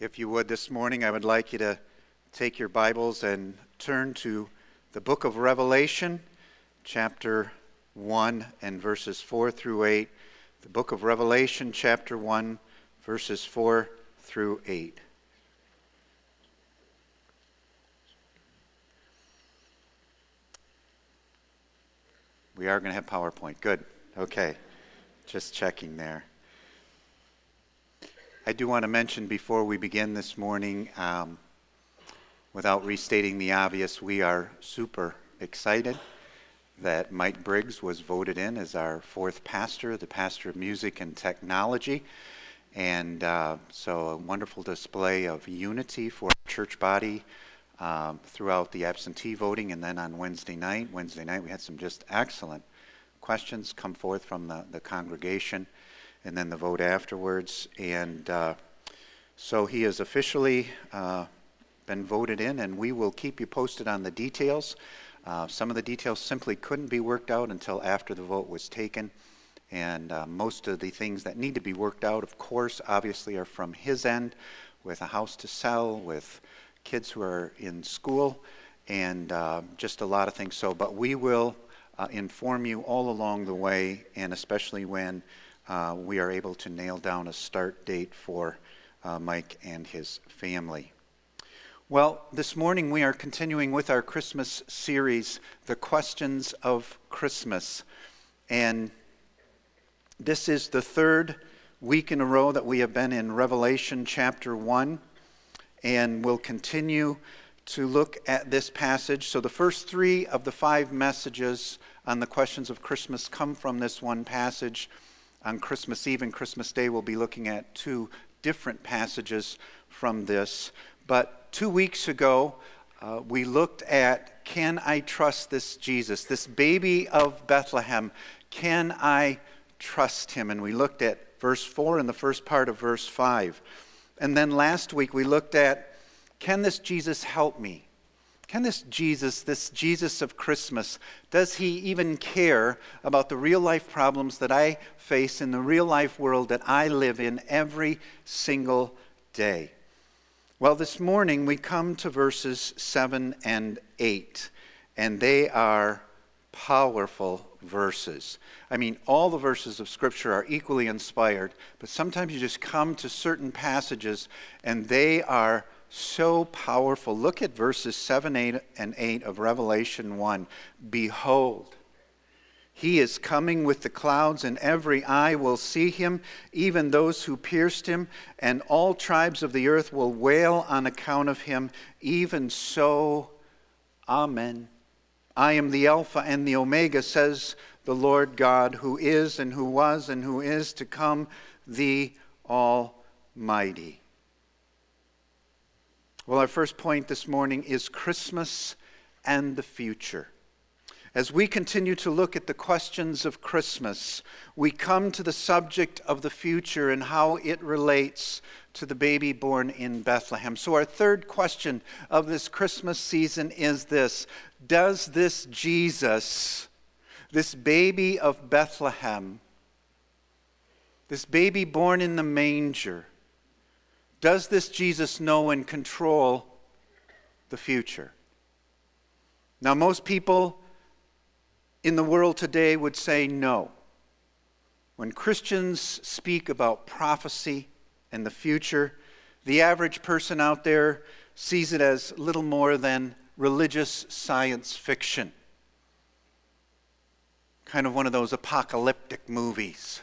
If you would this morning, I would like you to take your Bibles and turn to the book of Revelation, chapter 1, and verses 4 through 8. The book of Revelation, chapter 1, verses 4 through 8. We are going to have PowerPoint. Good. Okay. Just checking there. I do want to mention before we begin this morning, um, without restating the obvious, we are super excited that Mike Briggs was voted in as our fourth pastor, the pastor of music and technology. And uh, so, a wonderful display of unity for our church body um, throughout the absentee voting. And then on Wednesday night, Wednesday night, we had some just excellent questions come forth from the, the congregation and then the vote afterwards. And uh, so he has officially uh, been voted in, and we will keep you posted on the details. Uh, some of the details simply couldn't be worked out until after the vote was taken. And uh, most of the things that need to be worked out, of course, obviously are from his end, with a house to sell, with kids who are in school, and uh, just a lot of things. So, but we will uh, inform you all along the way, and especially when uh, we are able to nail down a start date for uh, Mike and his family. Well, this morning we are continuing with our Christmas series, The Questions of Christmas. And this is the third week in a row that we have been in Revelation chapter 1. And we'll continue to look at this passage. So, the first three of the five messages on the questions of Christmas come from this one passage on Christmas Eve and Christmas Day, we'll be looking at two different passages from this. But two weeks ago, uh, we looked at Can I trust this Jesus, this baby of Bethlehem? Can I trust him? And we looked at verse 4 and the first part of verse 5. And then last week, we looked at Can this Jesus help me? Can this Jesus, this Jesus of Christmas, does he even care about the real life problems that I face in the real life world that I live in every single day? Well, this morning we come to verses 7 and 8, and they are powerful verses. I mean, all the verses of Scripture are equally inspired, but sometimes you just come to certain passages and they are so powerful. Look at verses 7, 8, and 8 of Revelation 1. Behold, he is coming with the clouds, and every eye will see him, even those who pierced him, and all tribes of the earth will wail on account of him. Even so, Amen. I am the Alpha and the Omega, says the Lord God, who is, and who was, and who is to come, the Almighty. Well, our first point this morning is Christmas and the future. As we continue to look at the questions of Christmas, we come to the subject of the future and how it relates to the baby born in Bethlehem. So, our third question of this Christmas season is this Does this Jesus, this baby of Bethlehem, this baby born in the manger, does this Jesus know and control the future? Now, most people in the world today would say no. When Christians speak about prophecy and the future, the average person out there sees it as little more than religious science fiction. Kind of one of those apocalyptic movies.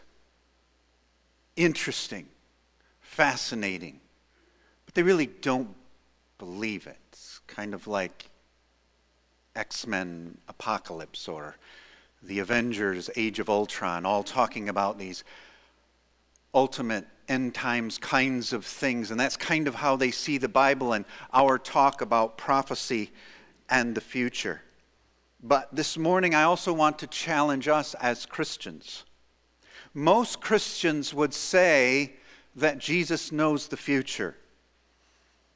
Interesting, fascinating, but they really don't believe it. It's kind of like X Men Apocalypse or the Avengers Age of Ultron, all talking about these ultimate end times kinds of things. And that's kind of how they see the Bible and our talk about prophecy and the future. But this morning, I also want to challenge us as Christians. Most Christians would say that Jesus knows the future.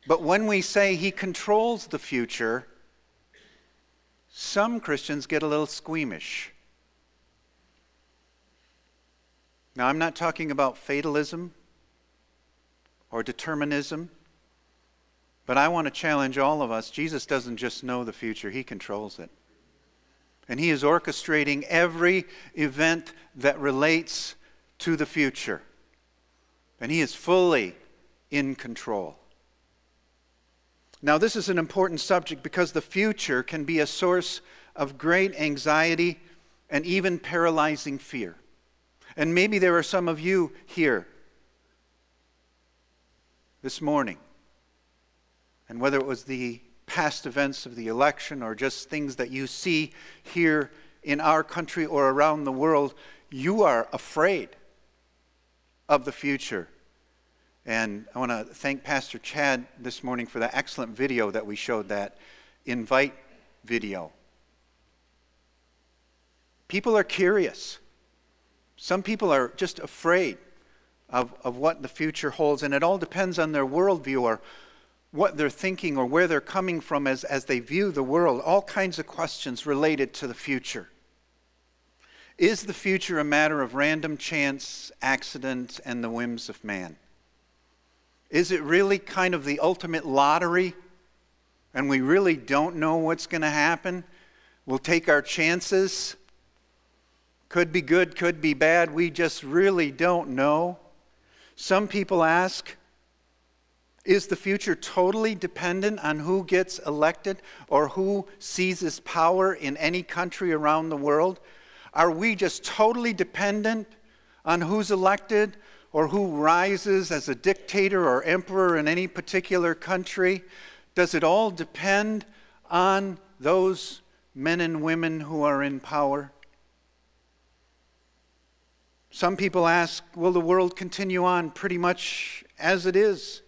But when we say he controls the future, some Christians get a little squeamish. Now, I'm not talking about fatalism or determinism. But I want to challenge all of us Jesus doesn't just know the future, He controls it. And He is orchestrating every event that relates to the future. And He is fully in control. Now, this is an important subject because the future can be a source of great anxiety and even paralyzing fear. And maybe there are some of you here this morning. And whether it was the past events of the election or just things that you see here in our country or around the world, you are afraid of the future. And I want to thank Pastor Chad this morning for the excellent video that we showed, that invite video. People are curious. Some people are just afraid of, of what the future holds, and it all depends on their worldview or what they're thinking or where they're coming from as, as they view the world. All kinds of questions related to the future. Is the future a matter of random chance, accident, and the whims of man? Is it really kind of the ultimate lottery and we really don't know what's going to happen? We'll take our chances. Could be good, could be bad. We just really don't know. Some people ask, is the future totally dependent on who gets elected or who seizes power in any country around the world? Are we just totally dependent on who's elected or who rises as a dictator or emperor in any particular country? Does it all depend on those men and women who are in power? Some people ask, will the world continue on pretty much as it is?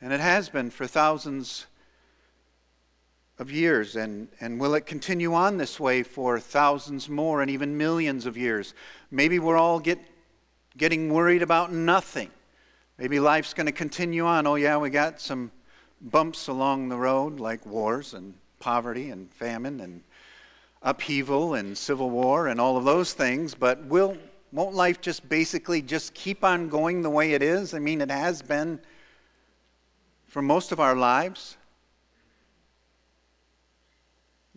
And it has been for thousands of years. And, and will it continue on this way for thousands more and even millions of years? Maybe we're all get, getting worried about nothing. Maybe life's going to continue on. Oh, yeah, we got some bumps along the road like wars and poverty and famine and upheaval and civil war and all of those things, but will won't life just basically just keep on going the way it is? I mean, it has been for most of our lives.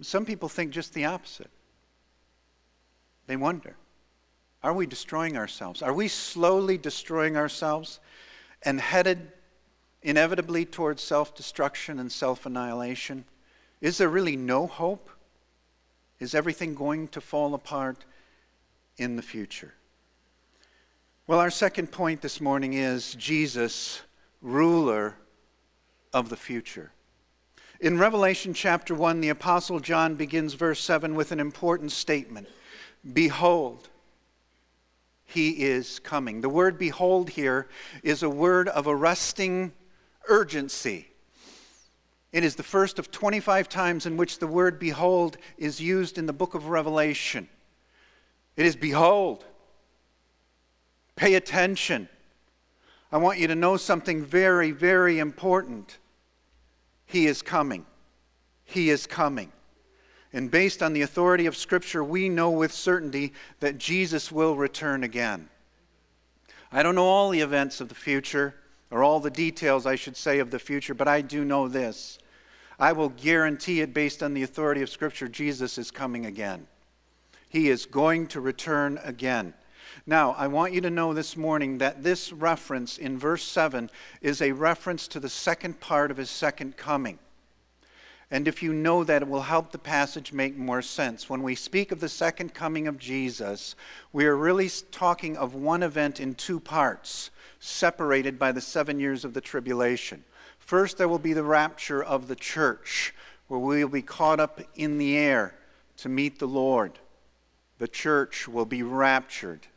Some people think just the opposite. They wonder are we destroying ourselves? Are we slowly destroying ourselves and headed inevitably towards self destruction and self annihilation? Is there really no hope? Is everything going to fall apart in the future? Well, our second point this morning is Jesus, ruler of the future. In Revelation chapter 1, the Apostle John begins verse 7 with an important statement Behold, he is coming. The word behold here is a word of arresting urgency. It is the first of 25 times in which the word behold is used in the book of Revelation. It is behold. Pay attention. I want you to know something very, very important. He is coming. He is coming. And based on the authority of Scripture, we know with certainty that Jesus will return again. I don't know all the events of the future, or all the details, I should say, of the future, but I do know this. I will guarantee it based on the authority of Scripture Jesus is coming again. He is going to return again. Now, I want you to know this morning that this reference in verse 7 is a reference to the second part of his second coming. And if you know that, it will help the passage make more sense. When we speak of the second coming of Jesus, we are really talking of one event in two parts, separated by the seven years of the tribulation. First, there will be the rapture of the church, where we will be caught up in the air to meet the Lord. The church will be raptured.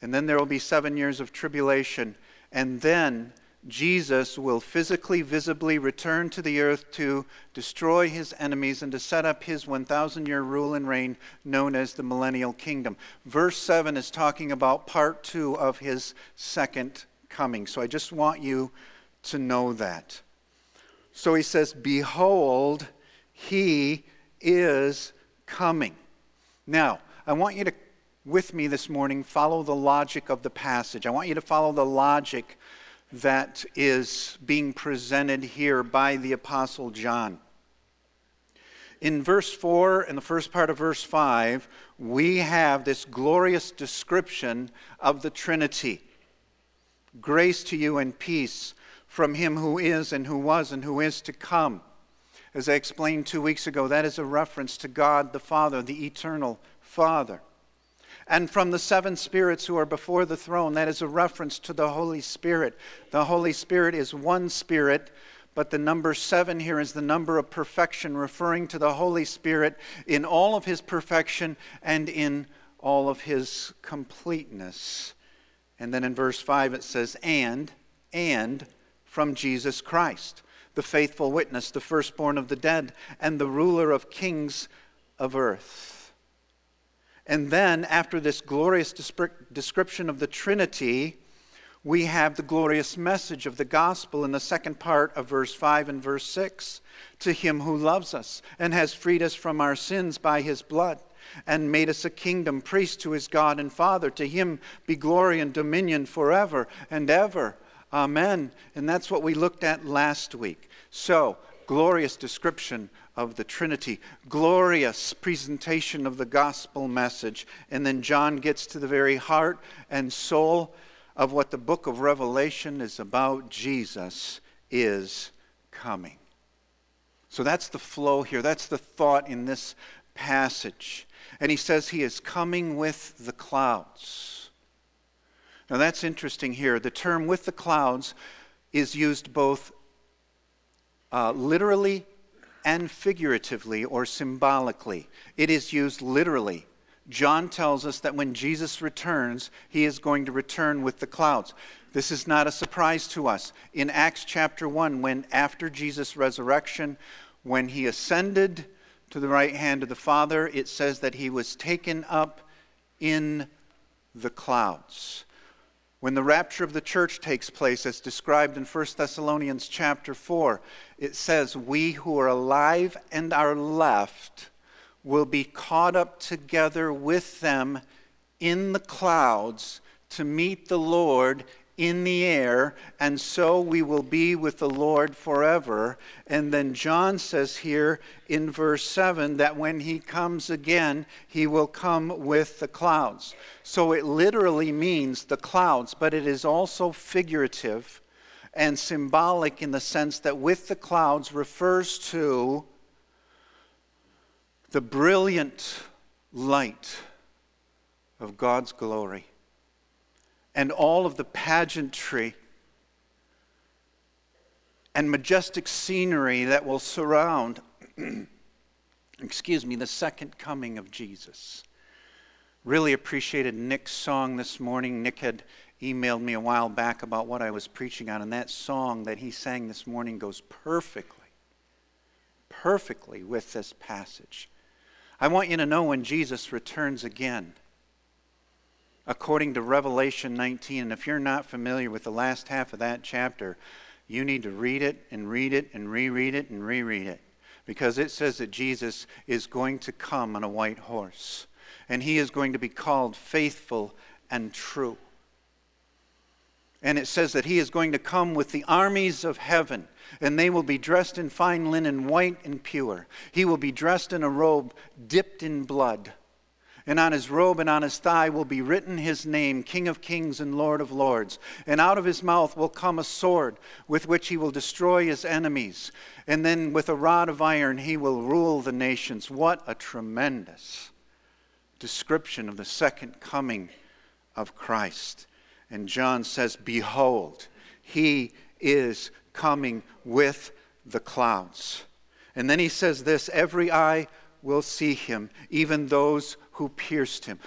And then there will be seven years of tribulation. And then Jesus will physically, visibly return to the earth to destroy his enemies and to set up his 1,000 year rule and reign known as the millennial kingdom. Verse 7 is talking about part two of his second coming. So I just want you to know that. So he says, Behold, he is coming. Now, I want you to with me this morning, follow the logic of the passage. I want you to follow the logic that is being presented here by the Apostle John. In verse 4 and the first part of verse 5, we have this glorious description of the Trinity. Grace to you and peace from him who is and who was and who is to come. As I explained two weeks ago, that is a reference to God the Father, the eternal Father. And from the seven spirits who are before the throne, that is a reference to the Holy Spirit. The Holy Spirit is one spirit, but the number seven here is the number of perfection, referring to the Holy Spirit in all of his perfection and in all of his completeness. And then in verse 5 it says, and, and from Jesus Christ, the faithful witness, the firstborn of the dead, and the ruler of kings of earth. And then, after this glorious description of the Trinity, we have the glorious message of the gospel in the second part of verse 5 and verse 6 to him who loves us and has freed us from our sins by his blood and made us a kingdom, priest to his God and Father. To him be glory and dominion forever and ever. Amen. And that's what we looked at last week. So, glorious description of the Trinity, glorious presentation of the gospel message. And then John gets to the very heart and soul of what the book of Revelation is about Jesus is coming. So that's the flow here. That's the thought in this passage. And he says he is coming with the clouds. Now that's interesting here. The term with the clouds is used both uh, literally and figuratively or symbolically. It is used literally. John tells us that when Jesus returns, he is going to return with the clouds. This is not a surprise to us. In Acts chapter 1, when after Jesus' resurrection, when he ascended to the right hand of the Father, it says that he was taken up in the clouds. When the rapture of the church takes place, as described in 1 Thessalonians chapter 4, it says, We who are alive and are left will be caught up together with them in the clouds to meet the Lord in the air, and so we will be with the Lord forever. And then John says here in verse 7 that when he comes again, he will come with the clouds. So it literally means the clouds, but it is also figurative and symbolic in the sense that with the clouds refers to the brilliant light of God's glory and all of the pageantry and majestic scenery that will surround, excuse me, the second coming of Jesus. Really appreciated Nick's song this morning. Nick had emailed me a while back about what I was preaching on, and that song that he sang this morning goes perfectly, perfectly with this passage. I want you to know when Jesus returns again, according to Revelation 19. And if you're not familiar with the last half of that chapter, you need to read it and read it and reread it and reread it. Because it says that Jesus is going to come on a white horse. And he is going to be called faithful and true. And it says that he is going to come with the armies of heaven, and they will be dressed in fine linen, white and pure. He will be dressed in a robe dipped in blood and on his robe and on his thigh will be written his name, King of Kings and Lord of Lords. And out of his mouth will come a sword with which he will destroy his enemies. And then with a rod of iron he will rule the nations. What a tremendous description of the second coming of Christ. And John says, Behold, he is coming with the clouds. And then he says this every eye will see him, even those who pierced him.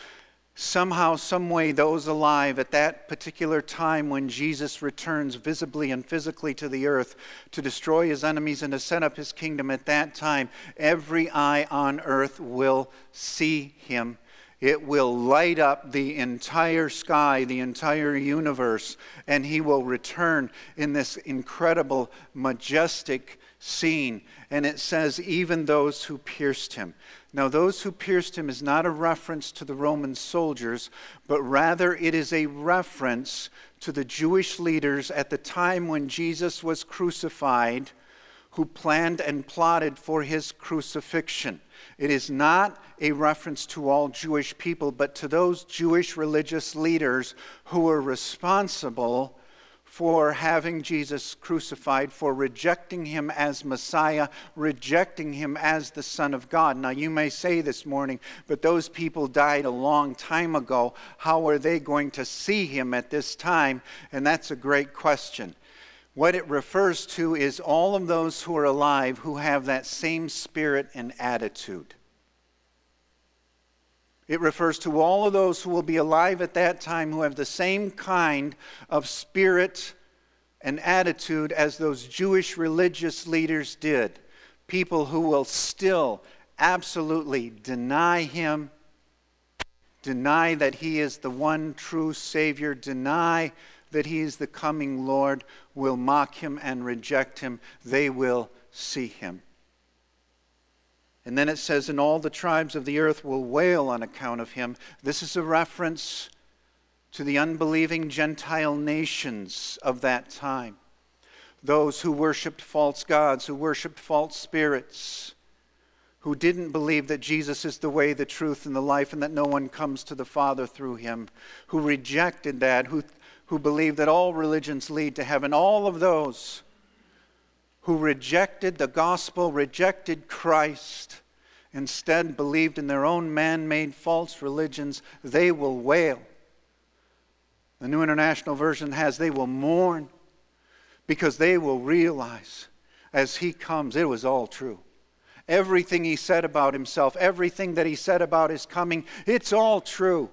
Somehow, someway, those alive at that particular time when Jesus returns visibly and physically to the earth to destroy his enemies and to set up his kingdom, at that time, every eye on earth will see him It will light up the entire sky, the entire universe, and he will return in this incredible, majestic scene. And it says, even those who pierced him. Now, those who pierced him is not a reference to the Roman soldiers, but rather it is a reference to the Jewish leaders at the time when Jesus was crucified who planned and plotted for his crucifixion. It is not a reference to all Jewish people, but to those Jewish religious leaders who were responsible for having Jesus crucified, for rejecting him as Messiah, rejecting him as the Son of God. Now, you may say this morning, but those people died a long time ago. How are they going to see him at this time? And that's a great question. What it refers to is all of those who are alive who have that same spirit and attitude. It refers to all of those who will be alive at that time who have the same kind of spirit and attitude as those Jewish religious leaders did. People who will still absolutely deny him, deny that he is the one true Savior, deny that he is the coming Lord, will mock him and reject him. They will see him. And then it says, And all the tribes of the earth will wail on account of him. This is a reference to the unbelieving Gentile nations of that time. Those who worshiped false gods, who worshiped false spirits, who didn't believe that Jesus is the way, the truth, and the life, and that no one comes to the Father through him, who rejected that, who, who believe that all religions lead to heaven. All of those who rejected the gospel, rejected Christ, instead believed in their own man made false religions, they will wail. The New International Version has, they will mourn because they will realize as he comes, it was all true. Everything he said about himself, everything that he said about his coming, it's all true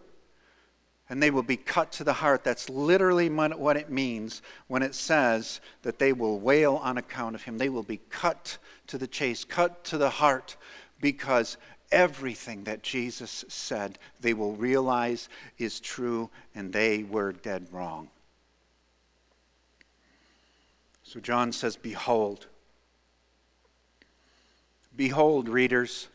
and they will be cut to the heart. That's literally what it means when it says that they will wail on account of him. They will be cut to the chase, cut to the heart, because everything that Jesus said they will realize is true and they were dead wrong. So John says, Behold. Behold, readers.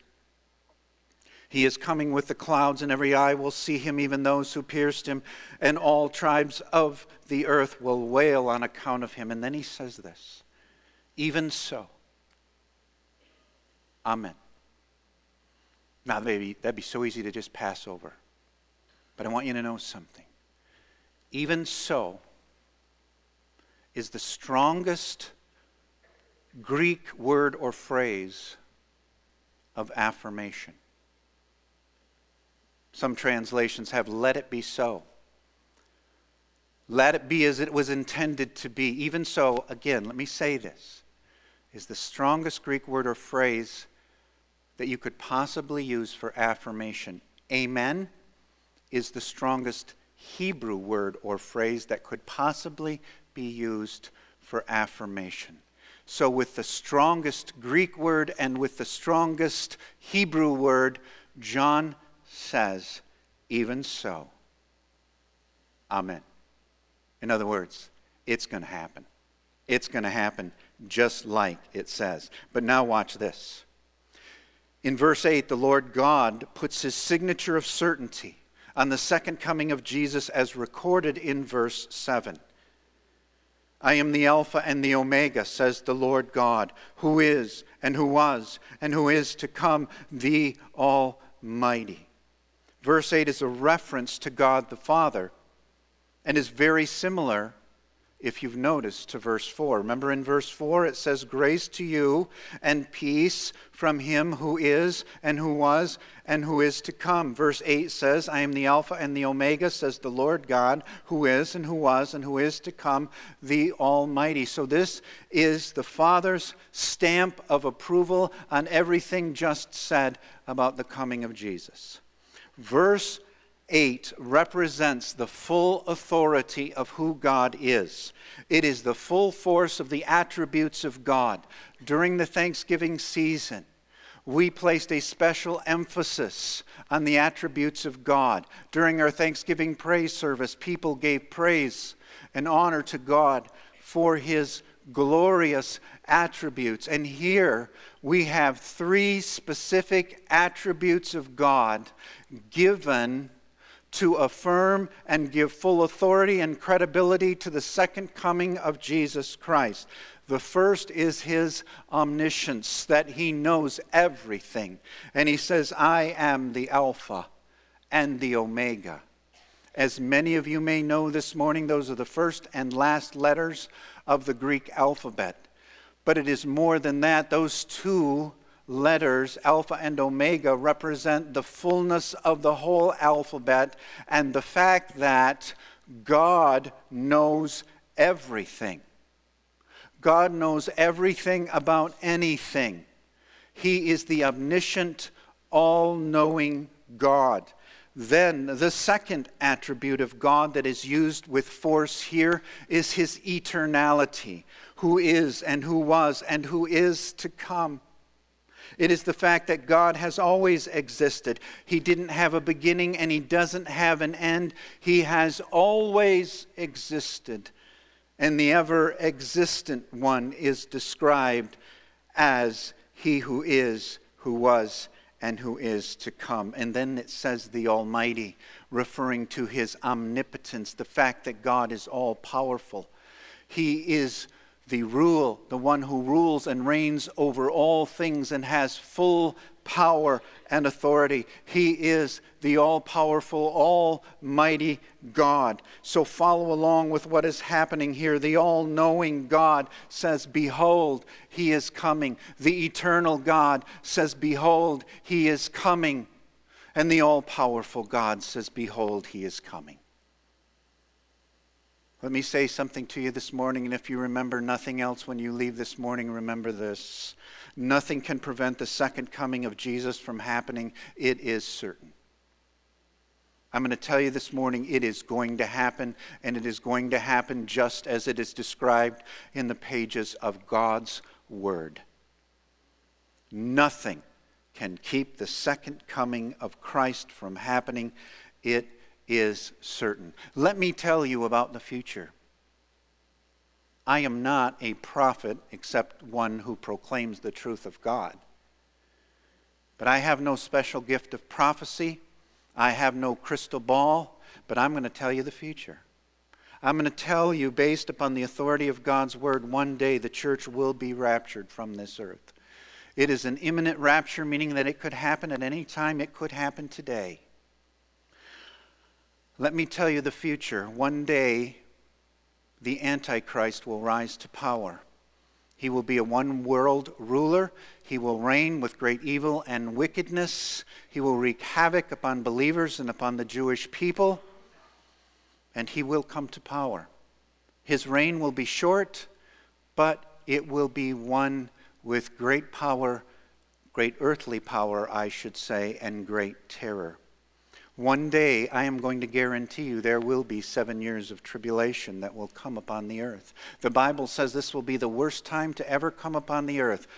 He is coming with the clouds, and every eye will see him, even those who pierced him, and all tribes of the earth will wail on account of him. And then he says this Even so, Amen. Now, maybe that'd be so easy to just pass over. But I want you to know something. Even so is the strongest Greek word or phrase of affirmation. Some translations have, let it be so. Let it be as it was intended to be. Even so, again, let me say this is the strongest Greek word or phrase that you could possibly use for affirmation. Amen is the strongest Hebrew word or phrase that could possibly be used for affirmation. So, with the strongest Greek word and with the strongest Hebrew word, John says, Even so, Amen. In other words, it's going to happen. It's going to happen just like it says. But now watch this. In verse 8, the Lord God puts his signature of certainty on the second coming of Jesus as recorded in verse 7. I am the Alpha and the Omega, says the Lord God, who is, and who was, and who is to come, the Almighty. Verse 8 is a reference to God the Father and is very similar, if you've noticed, to verse 4. Remember in verse 4 it says, Grace to you and peace from him who is and who was and who is to come. Verse 8 says, I am the Alpha and the Omega, says the Lord God, who is and who was and who is to come, the Almighty. So this is the Father's stamp of approval on everything just said about the coming of Jesus. Verse 8 represents the full authority of who God is. It is the full force of the attributes of God. During the Thanksgiving season, we placed a special emphasis on the attributes of God. During our Thanksgiving praise service, people gave praise and honor to God for his glorious attributes. And here we have three specific attributes of God given to affirm and give full authority and credibility to the second coming of Jesus Christ. The first is his omniscience, that he knows everything. And he says, I am the Alpha and the Omega. As many of you may know this morning, those are the first and last letters of the Greek alphabet. But it is more than that. Those two letters, Alpha and Omega, represent the fullness of the whole alphabet and the fact that God knows everything. God knows everything about anything. He is the omniscient, all knowing God. Then, the second attribute of God that is used with force here is his eternality, who is and who was and who is to come. It is the fact that God has always existed. He didn't have a beginning and He doesn't have an end. He has always existed. And the ever existent one is described as He who is, who was, and who is to come. And then it says the Almighty, referring to His omnipotence, the fact that God is all powerful. He is the rule, the one who rules and reigns over all things and has full power and authority. He is the all powerful, almighty God. So follow along with what is happening here. The all knowing God says, Behold, he is coming. The eternal God says, Behold, he is coming. And the all powerful God says, Behold, he is coming. Let me say something to you this morning, and if you remember nothing else when you leave this morning, remember this. Nothing can prevent the second coming of Jesus from happening. It is certain. I'm going to tell you this morning it is going to happen, and it is going to happen just as it is described in the pages of God's Word. Nothing can keep the second coming of Christ from happening. It is certain. Let me tell you about the future. I am not a prophet except one who proclaims the truth of God. But I have no special gift of prophecy. I have no crystal ball, but I'm going to tell you the future. I'm going to tell you, based upon the authority of God's word, one day the church will be raptured from this earth. It is an imminent rapture, meaning that it could happen at any time, it could happen today. Let me tell you the future. One day, the Antichrist will rise to power. He will be a one world ruler. He will reign with great evil and wickedness. He will wreak havoc upon believers and upon the Jewish people. And he will come to power. His reign will be short, but it will be one with great power, great earthly power, I should say, and great terror. One day, I am going to guarantee you there will be seven years of tribulation that will come upon the earth. The Bible says this will be the worst time to ever come upon the earth,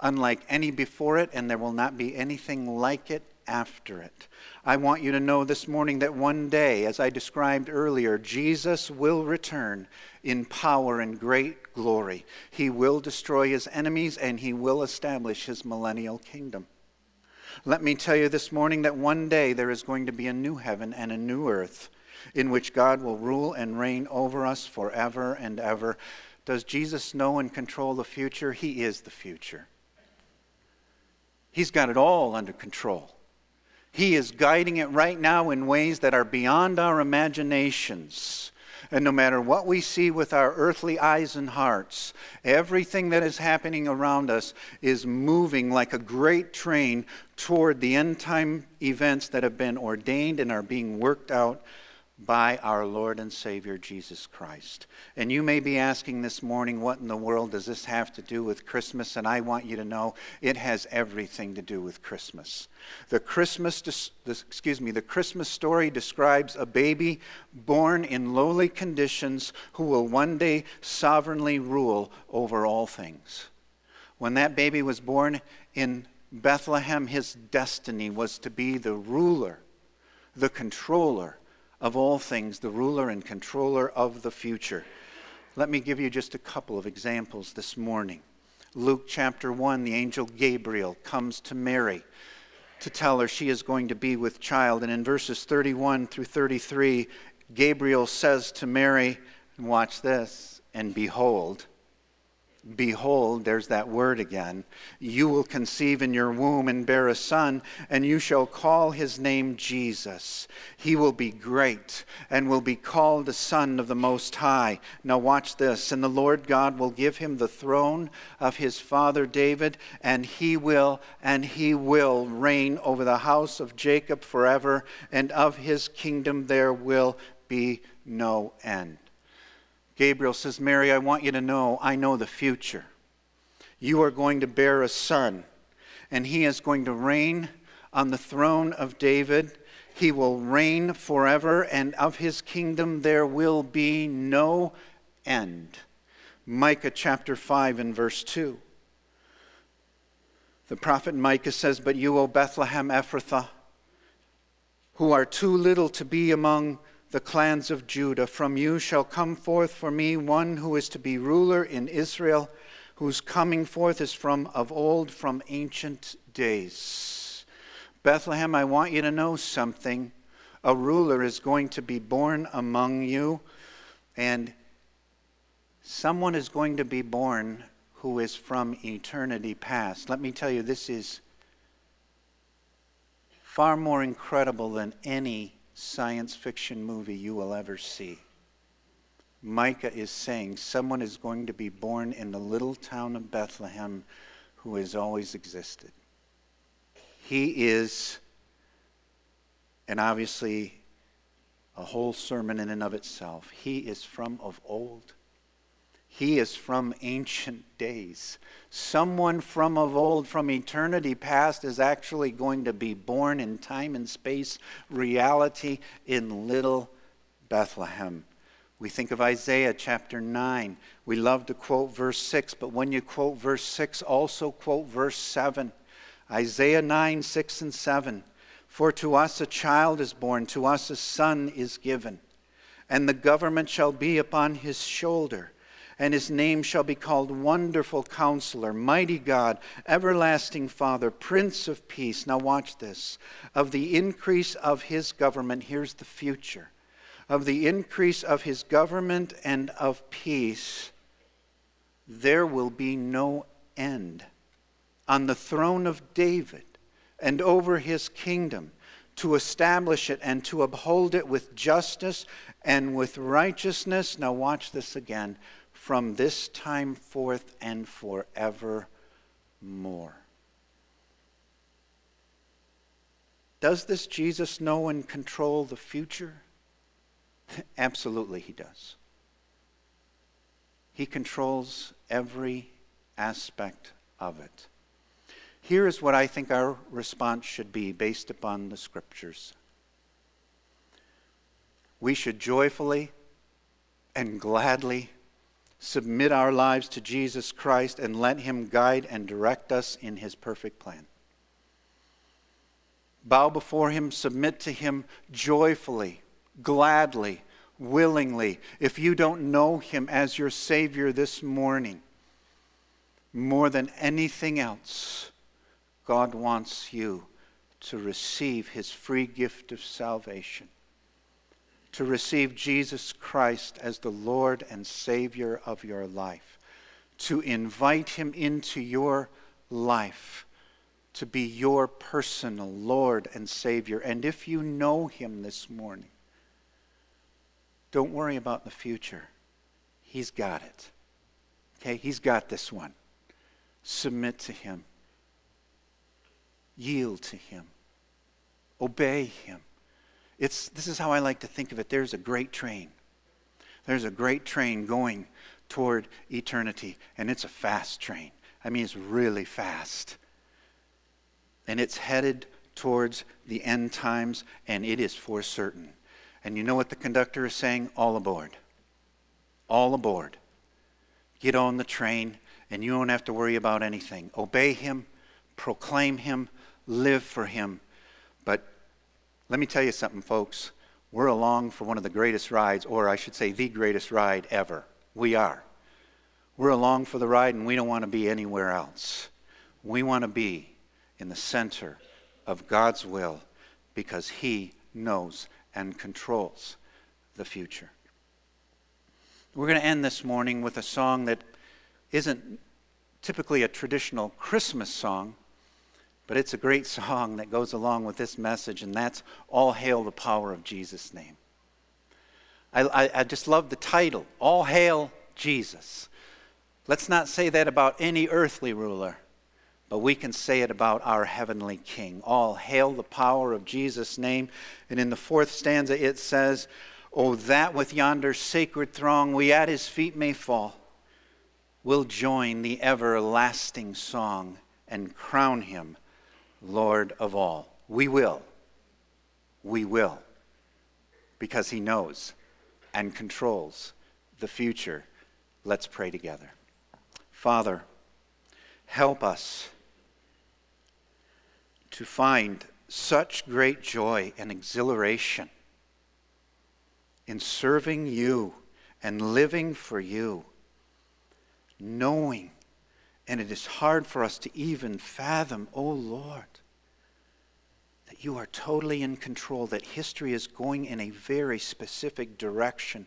unlike any before it, and there will not be anything like it after it. I want you to know this morning that one day, as I described earlier, Jesus will return in power and great glory. He will destroy his enemies and he will establish his millennial kingdom. Let me tell you this morning that one day there is going to be a new heaven and a new earth in which God will rule and reign over us forever and ever. Does Jesus know and control the future? He is the future. He's got it all under control. He is guiding it right now in ways that are beyond our imaginations. And no matter what we see with our earthly eyes and hearts, everything that is happening around us is moving like a great train toward the end time events that have been ordained and are being worked out by our Lord and Savior Jesus Christ. And you may be asking this morning, what in the world does this have to do with Christmas? And I want you to know it has everything to do with Christmas. The Christmas, excuse me, the Christmas story describes a baby born in lowly conditions who will one day sovereignly rule over all things. When that baby was born in Bethlehem, his destiny was to be the ruler, the controller of all things, the ruler and controller of the future. Let me give you just a couple of examples this morning. Luke chapter 1, the angel Gabriel comes to Mary to tell her she is going to be with child. And in verses 31 through 33, Gabriel says to Mary, watch this, and behold, Behold, there's that word again. You will conceive in your womb and bear a son, and you shall call his name Jesus. He will be great and will be called the Son of the Most High. Now, watch this. And the Lord God will give him the throne of his father David, and he will, and he will reign over the house of Jacob forever, and of his kingdom there will be no end. Gabriel says, Mary, I want you to know I know the future. You are going to bear a son, and he is going to reign on the throne of David. He will reign forever, and of his kingdom there will be no end. Micah chapter 5 and verse 2. The prophet Micah says, But you, O Bethlehem Ephrathah, who are too little to be among the clans of Judah. From you shall come forth for me one who is to be ruler in Israel, whose coming forth is from of old, from ancient days. Bethlehem, I want you to know something. A ruler is going to be born among you, and someone is going to be born who is from eternity past. Let me tell you, this is far more incredible than any science fiction movie you will ever see. Micah is saying someone is going to be born in the little town of Bethlehem who has always existed. He is, and obviously a whole sermon in and of itself, he is from of old. He is from ancient days. Someone from of old, from eternity past, is actually going to be born in time and space reality in little Bethlehem. We think of Isaiah chapter 9. We love to quote verse 6, but when you quote verse 6, also quote verse 7. Isaiah 9, 6 and 7. For to us a child is born, to us a son is given, and the government shall be upon his shoulder and his name shall be called Wonderful Counselor, Mighty God, Everlasting Father, Prince of Peace. Now, watch this. Of the increase of his government, here's the future. Of the increase of his government and of peace, there will be no end. On the throne of David and over his kingdom, to establish it and to uphold it with justice and with righteousness. Now, watch this again from this time forth and forevermore. Does this Jesus know and control the future? Absolutely, he does. He controls every aspect of it. Here is what I think our response should be based upon the scriptures. We should joyfully and gladly submit our lives to Jesus Christ and let Him guide and direct us in His perfect plan. Bow before Him, submit to Him joyfully, gladly, willingly. If you don't know Him as your Savior this morning, more than anything else, God wants you to receive His free gift of salvation to receive Jesus Christ as the Lord and Savior of your life, to invite Him into your life, to be your personal Lord and Savior. And if you know Him this morning, don't worry about the future. He's got it. Okay? He's got this one. Submit to Him, yield to Him, obey Him. It's, this is how I like to think of it. There's a great train. There's a great train going toward eternity, and it's a fast train. I mean, it's really fast. And it's headed towards the end times, and it is for certain. And you know what the conductor is saying? All aboard. All aboard. Get on the train, and you don't have to worry about anything. Obey him, proclaim Him, live for Him. But let me tell you something, folks. We're along for one of the greatest rides, or I should say, the greatest ride ever. We are. We're along for the ride, and we don't want to be anywhere else. We want to be in the center of God's will because He knows and controls the future. We're going to end this morning with a song that isn't typically a traditional Christmas song, but it's a great song that goes along with this message, and that's All Hail the Power of Jesus' Name. I, I, I just love the title, All Hail Jesus. Let's not say that about any earthly ruler, but we can say it about our heavenly King. All hail the power of Jesus' name. And in the fourth stanza, it says, Oh, that with yonder sacred throng we at his feet may fall, we'll join the everlasting song and crown him Lord of all. We will. We will. Because he knows and controls the future. Let's pray together. Father, help us to find such great joy and exhilaration in serving you and living for you, knowing, and it is hard for us to even fathom, oh Lord, that you are totally in control, that history is going in a very specific direction,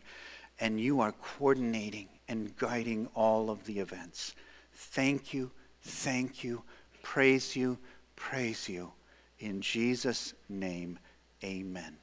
and you are coordinating and guiding all of the events. Thank you, thank you, praise you, praise you. In Jesus' name, amen.